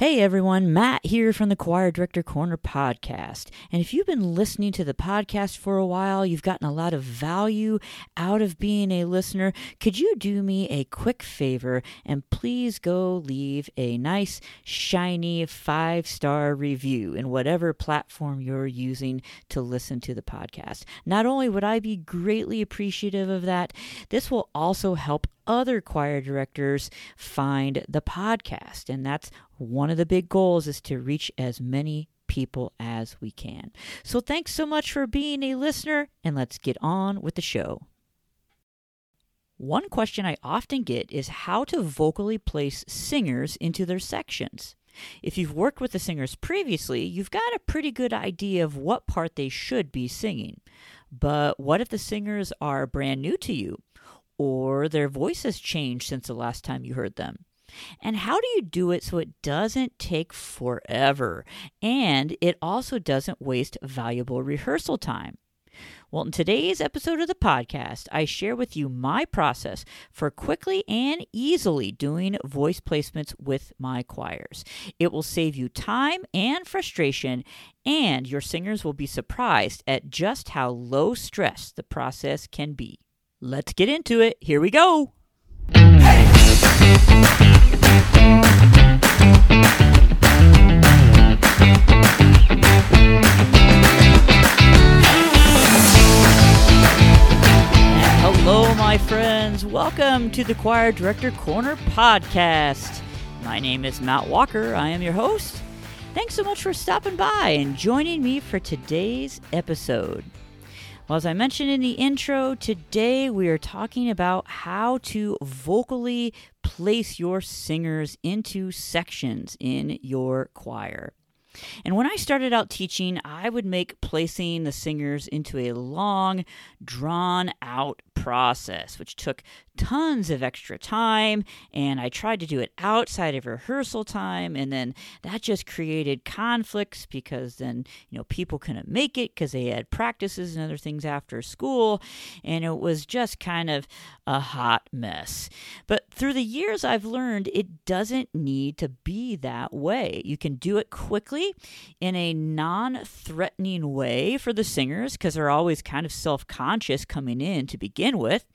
Hey everyone, Matt here from the Choir Director Corner podcast. And if you've been listening to the podcast for a while, you've gotten a lot of value out of being a listener, could you do me a quick favor and please go leave a nice, shiny five star review in whatever platform you're using to listen to the podcast? Not only would I be greatly appreciative of that, this will also help other choir directors find the podcast. And that's one of the big goals is to reach as many people as we can. So thanks so much for being a listener and let's get on with the show. One question I often get is how to vocally place singers into their sections. If you've worked with the singers previously, you've got a pretty good idea of what part they should be singing. But what if the singers are brand new to you? Or their voice has changed since the last time you heard them. And how do you do it so it doesn't take forever and it also doesn't waste valuable rehearsal time? Well, in today's episode of the podcast, I share with you my process for quickly and easily doing voice placements with my choirs. It will save you time and frustration, and your singers will be surprised at just how low stress the process can be. Let's get into it. Here we go. Hello, my friends. Welcome to the Choir Director Corner podcast. My name is Matt Walker. I am your host. Thanks so much for stopping by and joining me for today's episode. Well, as I mentioned in the intro, today we are talking about how to vocally place your singers into sections in your choir. And when I started out teaching, I would make placing the singers into a long, drawn out process, which took tons of extra time. And I tried to do it outside of rehearsal time. And then that just created conflicts because then, you know, people couldn't make it because they had practices and other things after school. And it was just kind of a hot mess. But through the years, I've learned it doesn't need to be that way. You can do it quickly in a non threatening way for the singers because they're always kind of self conscious coming in to begin with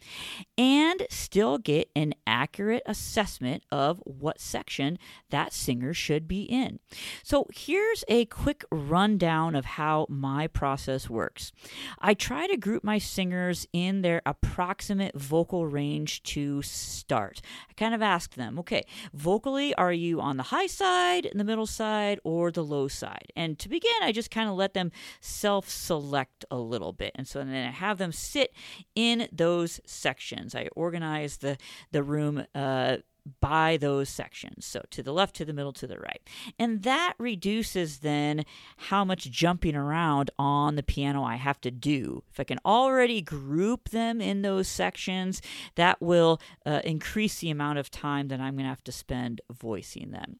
and still get an accurate assessment of what section that singer should be in. So here's a quick rundown of how my process works. I try to group my singers in their approximate vocal range to start. I kind of ask them, okay, vocally, are you on the high side, the middle side, or the low side? And to begin, I just kind of let them self select a little bit. And so then I have them sit in those sections. I organize the the room uh, by those sections. So to the left, to the middle, to the right. And that reduces then how much jumping around on the piano I have to do. If I can already group them in those sections, that will uh, increase the amount of time that I'm going to have to spend voicing them.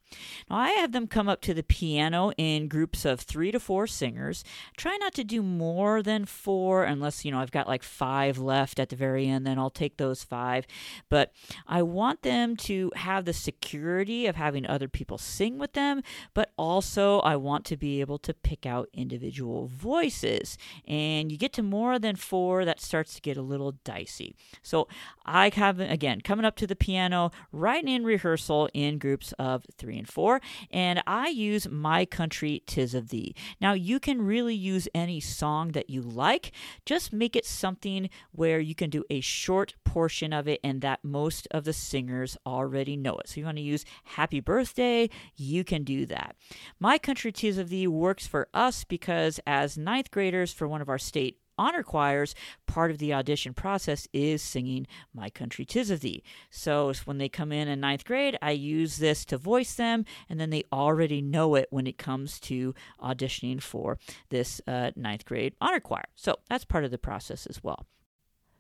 Now I have them come up to the piano in groups of three to four singers. Try not to do more than four unless, you know, I've got like five left at the very end, then I'll take those five. But I want them to to have the security of having other people sing with them, but also I want to be able to pick out individual voices. And you get to more than four, that starts to get a little dicey. So I have, again, coming up to the piano, right in rehearsal in groups of three and four, and I use My Country Tis of Thee. Now, you can really use any song that you like, just make it something where you can do a short portion of it and that most of the singers are already know it. So you want to use happy birthday, you can do that. My Country Tis of Thee works for us because as ninth graders for one of our state honor choirs, part of the audition process is singing My Country Tis of Thee. So when they come in in ninth grade, I use this to voice them, and then they already know it when it comes to auditioning for this uh, ninth grade honor choir. So that's part of the process as well.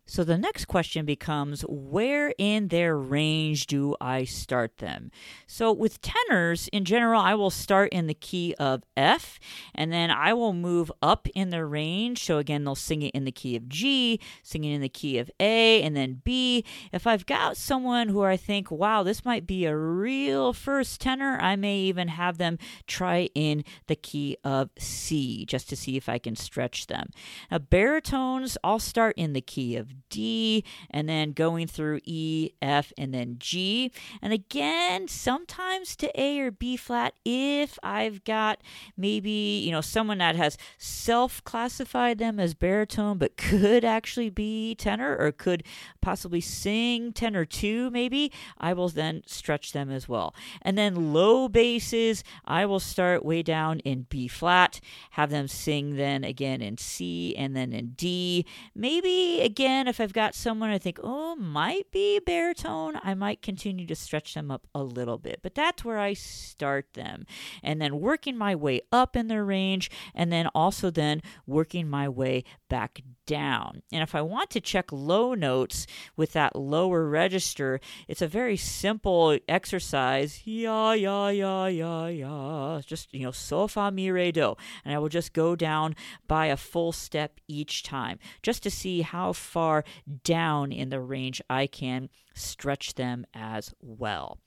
So the next question becomes where in their range do I start them? So with tenors in general, I will start in the key of F and then I will move up in the range. So again, they'll sing it in the key of G, singing in the key of A, and then B. If I've got someone who I think, wow, this might be a real first tenor, I may even have them try in the key of C just to see if I can stretch them. Now, baritones, I'll start in the key of D, and then going through E, F, and then G. And again, sometimes to A or B flat if I've got maybe, you know, someone that has self classified them as baritone but could actually be tenor or could possibly sing tenor two, maybe, I will then stretch them as well. And then low basses, I will start way down in B flat, have them sing then again in C and then in D. Maybe again, if I've got someone I think, oh, might be baritone, I might continue to stretch them up a little bit. But that's where I start them. And then working my way up in their range, and then also then working my way back down. And if I want to check low notes with that lower register, it's a very simple exercise. Ya, ya, ya, ya, ya. Just, you know, so, fa, mi, re, do. And I will just go down by a full step each time just to see how far down in the range I can stretch them as well.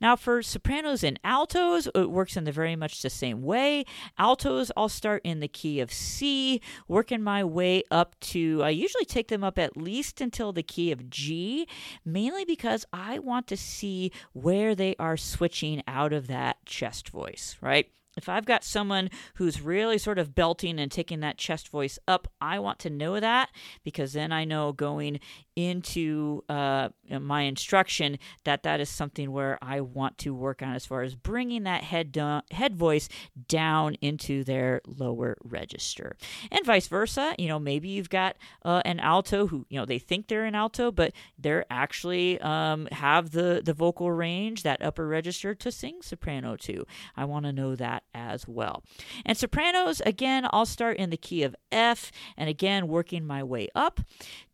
Now, for sopranos and altos, it works in the very much the same way. Altos, I'll start in the key of C, working my way up to, I usually take them up at least until the key of G, mainly because I want to see where they are switching out of that chest voice, right? If I've got someone who's really sort of belting and taking that chest voice up, I want to know that because then I know going into uh, my instruction that that is something where I want to work on as far as bringing that head head voice down into their lower register, and vice versa. You know, maybe you've got uh, an alto who you know they think they're an alto, but they're actually um, have the the vocal range that upper register to sing soprano to. I want to know that as well. And sopranos again, I'll start in the key of F, and again working my way up.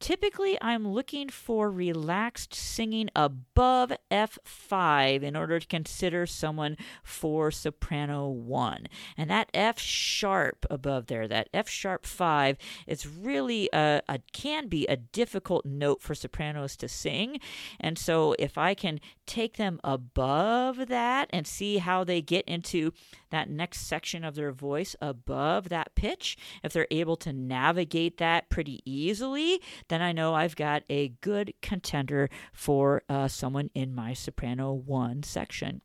Typically, I'm looking for relaxed singing above F5 in order to consider someone for soprano 1. And that F sharp above there, that F sharp 5, is really a, a can be a difficult note for sopranos to sing. And so if I can take them above that and see how they get into that next section of their voice above that pitch, if they're able to navigate that pretty easily, then I know I've got a good contender for uh, someone in my soprano 1 section.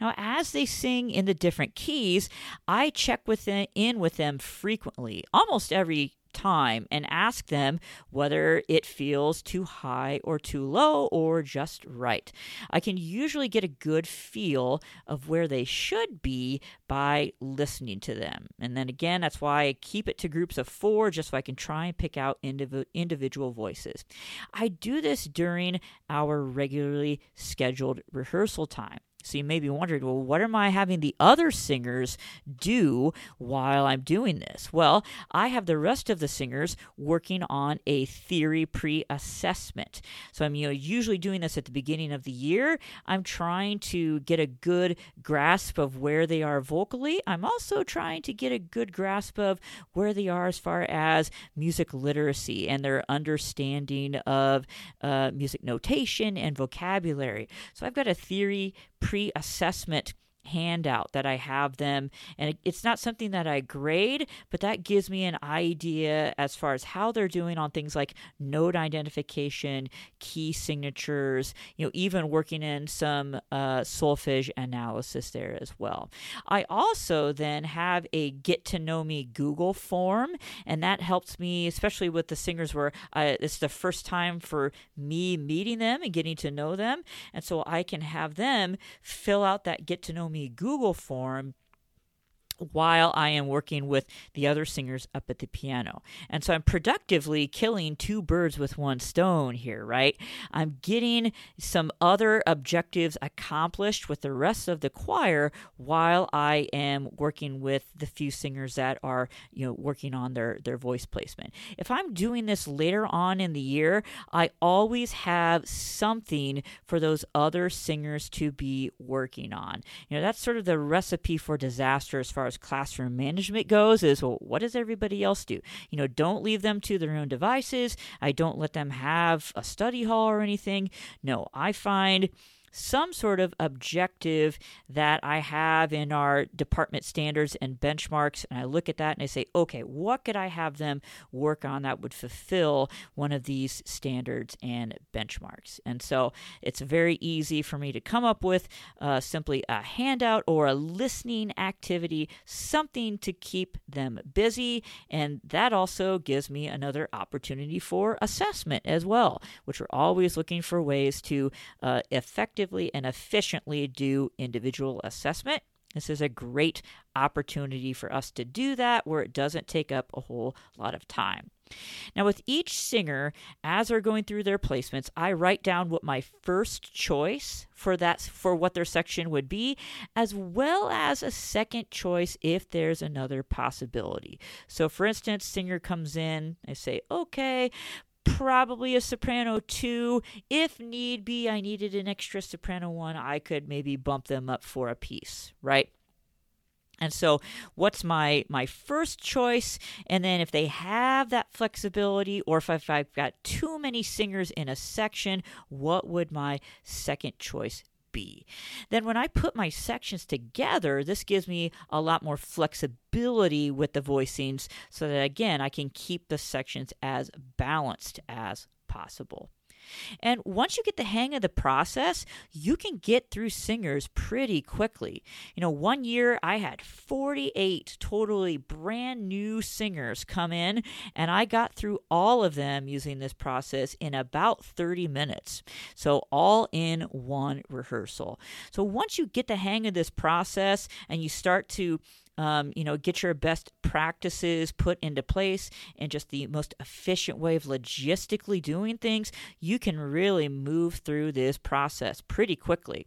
Now, as they sing in the different keys, I check with them, in with them frequently, almost every time and ask them whether it feels too high or too low or just right. I can usually get a good feel of where they should be by listening to them. And then again, that's why I keep it to groups of four just so I can try and pick out indiv- individual voices. I do this during our regularly scheduled rehearsal time. So you may be wondering, well, what am I having the other singers do while I'm doing this? Well, I have the rest of the singers working on a theory pre assessment. So I'm you know, usually doing this at the beginning of the year. I'm trying to get a good grasp of where they are vocally. I'm also trying to get a good grasp of where they are as far as music literacy and their understanding of uh, music notation and vocabulary. So I've got a theory pre assessment handout that I have them. And it's not something that I grade, but that gives me an idea as far as how they're doing on things like note identification, key signatures, you know, even working in some uh, solfege analysis there as well. I also then have a get to know me Google form, and that helps me, especially with the singers where uh, it's the first time for me meeting them and getting to know them. And so I can have them fill out that get to know Google form while I am working with the other singers up at the piano. And so I'm productively killing two birds with one stone here, right? I'm getting some other objectives accomplished with the rest of the choir while I am working with the few singers that are, you know, working on their their voice placement. If I'm doing this later on in the year, I always have something for those other singers to be working on. You know, that's sort of the recipe for disaster as far as classroom management goes is well, what does everybody else do? You know, don't leave them to their own devices. I don't let them have a study hall or anything. No, I find some sort of objective that I have in our department standards and benchmarks. And I look at that and I say, okay, what could I have them work on that would fulfill one of these standards and benchmarks? And so it's very easy for me to come up with uh, simply a handout or a listening activity, something to keep them busy. And that also gives me another opportunity for assessment as well, which we're always looking for ways to uh, effectively effectively and efficiently do individual assessment. This is a great opportunity for us to do that where it doesn't take up a whole lot of time. Now, with each singer, as they're going through their placements, I write down what my first choice for that for what their section would be, as well as a second choice if there's another possibility. So, for instance, singer comes in, I say, okay, probably a soprano two. If need be, I needed an extra soprano one, I could maybe bump them up for a piece, right? And so, what's my my first choice? And then, if they have that flexibility, or if I've got too many singers in a section, what would my second choice be. Then when I put my sections together, this gives me a lot more flexibility with the voicings so that again I can keep the sections as balanced as possible. And once you get the hang of the process, you can get through singers pretty quickly. You know, one year I had 48 totally brand new singers come in, and I got through all of them using this process in about 30 minutes. So, all in one rehearsal. So, once you get the hang of this process and you start to um, you know, get your best practices put into place and just the most efficient way of logistically doing things, you can really move through this process pretty quickly.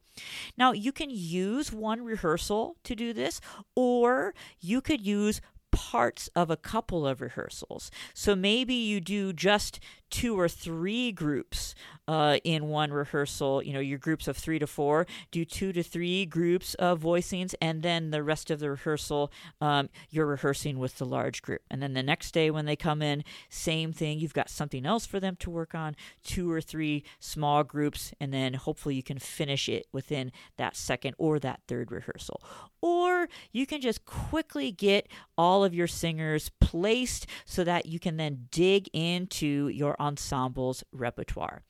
Now, you can use one rehearsal to do this, or you could use parts of a couple of rehearsals. So maybe you do just two or three groups uh, in one rehearsal, you know, your groups of three to four, do two to three groups of voicings, and then the rest of the rehearsal, um, you're rehearsing with the large group. And then the next day when they come in, same thing, you've got something else for them to work on, two or three small groups, and then hopefully you can finish it within that second or that third rehearsal. Or you can just quickly get all of your singers placed so that you can then dig into your ensemble's repertoire.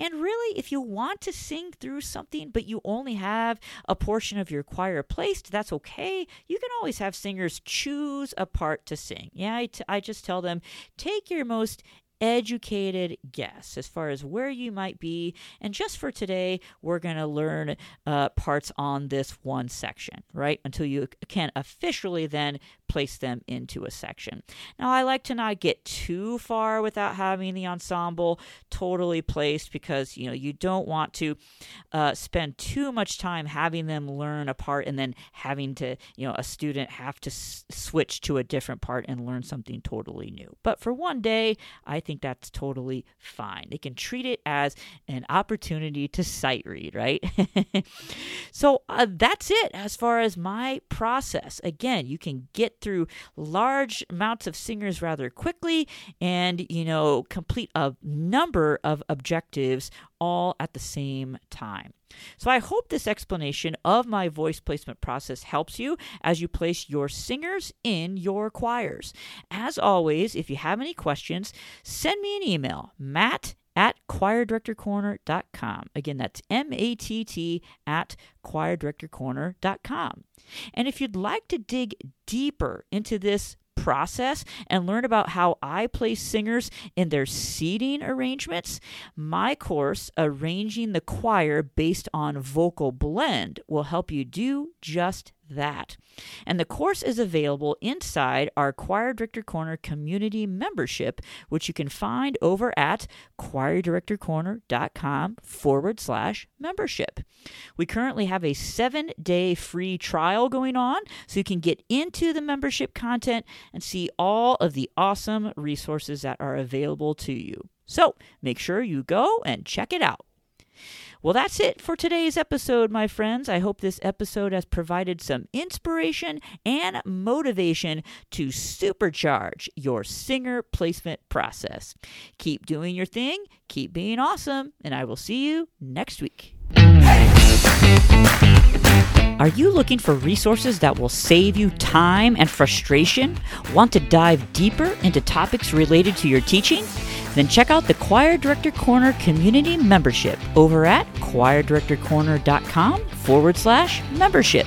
And really, if you want to sing through something, but you only have a portion of your choir placed, that's okay. You can always have singers choose a part to sing. Yeah, I, t- I just tell them take your most educated guess as far as where you might be. And just for today, we're going to learn uh, parts on this one section, right? Until you can officially then place them into a section. Now, I like to not get too far without having the ensemble totally placed because, you know, you don't want to uh, spend too much time having them learn a part and then having to, you know, a student have to s- switch to a different part and learn something totally new. But for one day, I think that's totally fine. They can treat it as an opportunity to sight read, right? so uh, that's it as far as my process. Again, you can get through large amounts of singers rather quickly and, you know, complete a number of objectives all at the same time. So I hope this explanation of my voice placement process helps you as you place your singers in your choirs. As always, if you have any questions, send me an email, matt at choirdirectorcorner.com. Again, that's M A T T at choirdirectorcorner.com. And if you'd like to dig deeper into this process and learn about how I place singers in their seating arrangements, my course, Arranging the Choir Based on Vocal Blend, will help you do just that. And the course is available inside our Choir Director Corner community membership, which you can find over at choirdirectorcorner.com forward slash membership. We currently have a seven day free trial going on, so you can get into the membership content and see all of the awesome resources that are available to you. So make sure you go and check it out. Well, that's it for today's episode, my friends. I hope this episode has provided some inspiration and motivation to supercharge your singer placement process. Keep doing your thing, keep being awesome, and I will see you next week. Are you looking for resources that will save you time and frustration? Want to dive deeper into topics related to your teaching? Then check out the Choir Director Corner community membership over at choirdirectorcorner.com forward slash membership.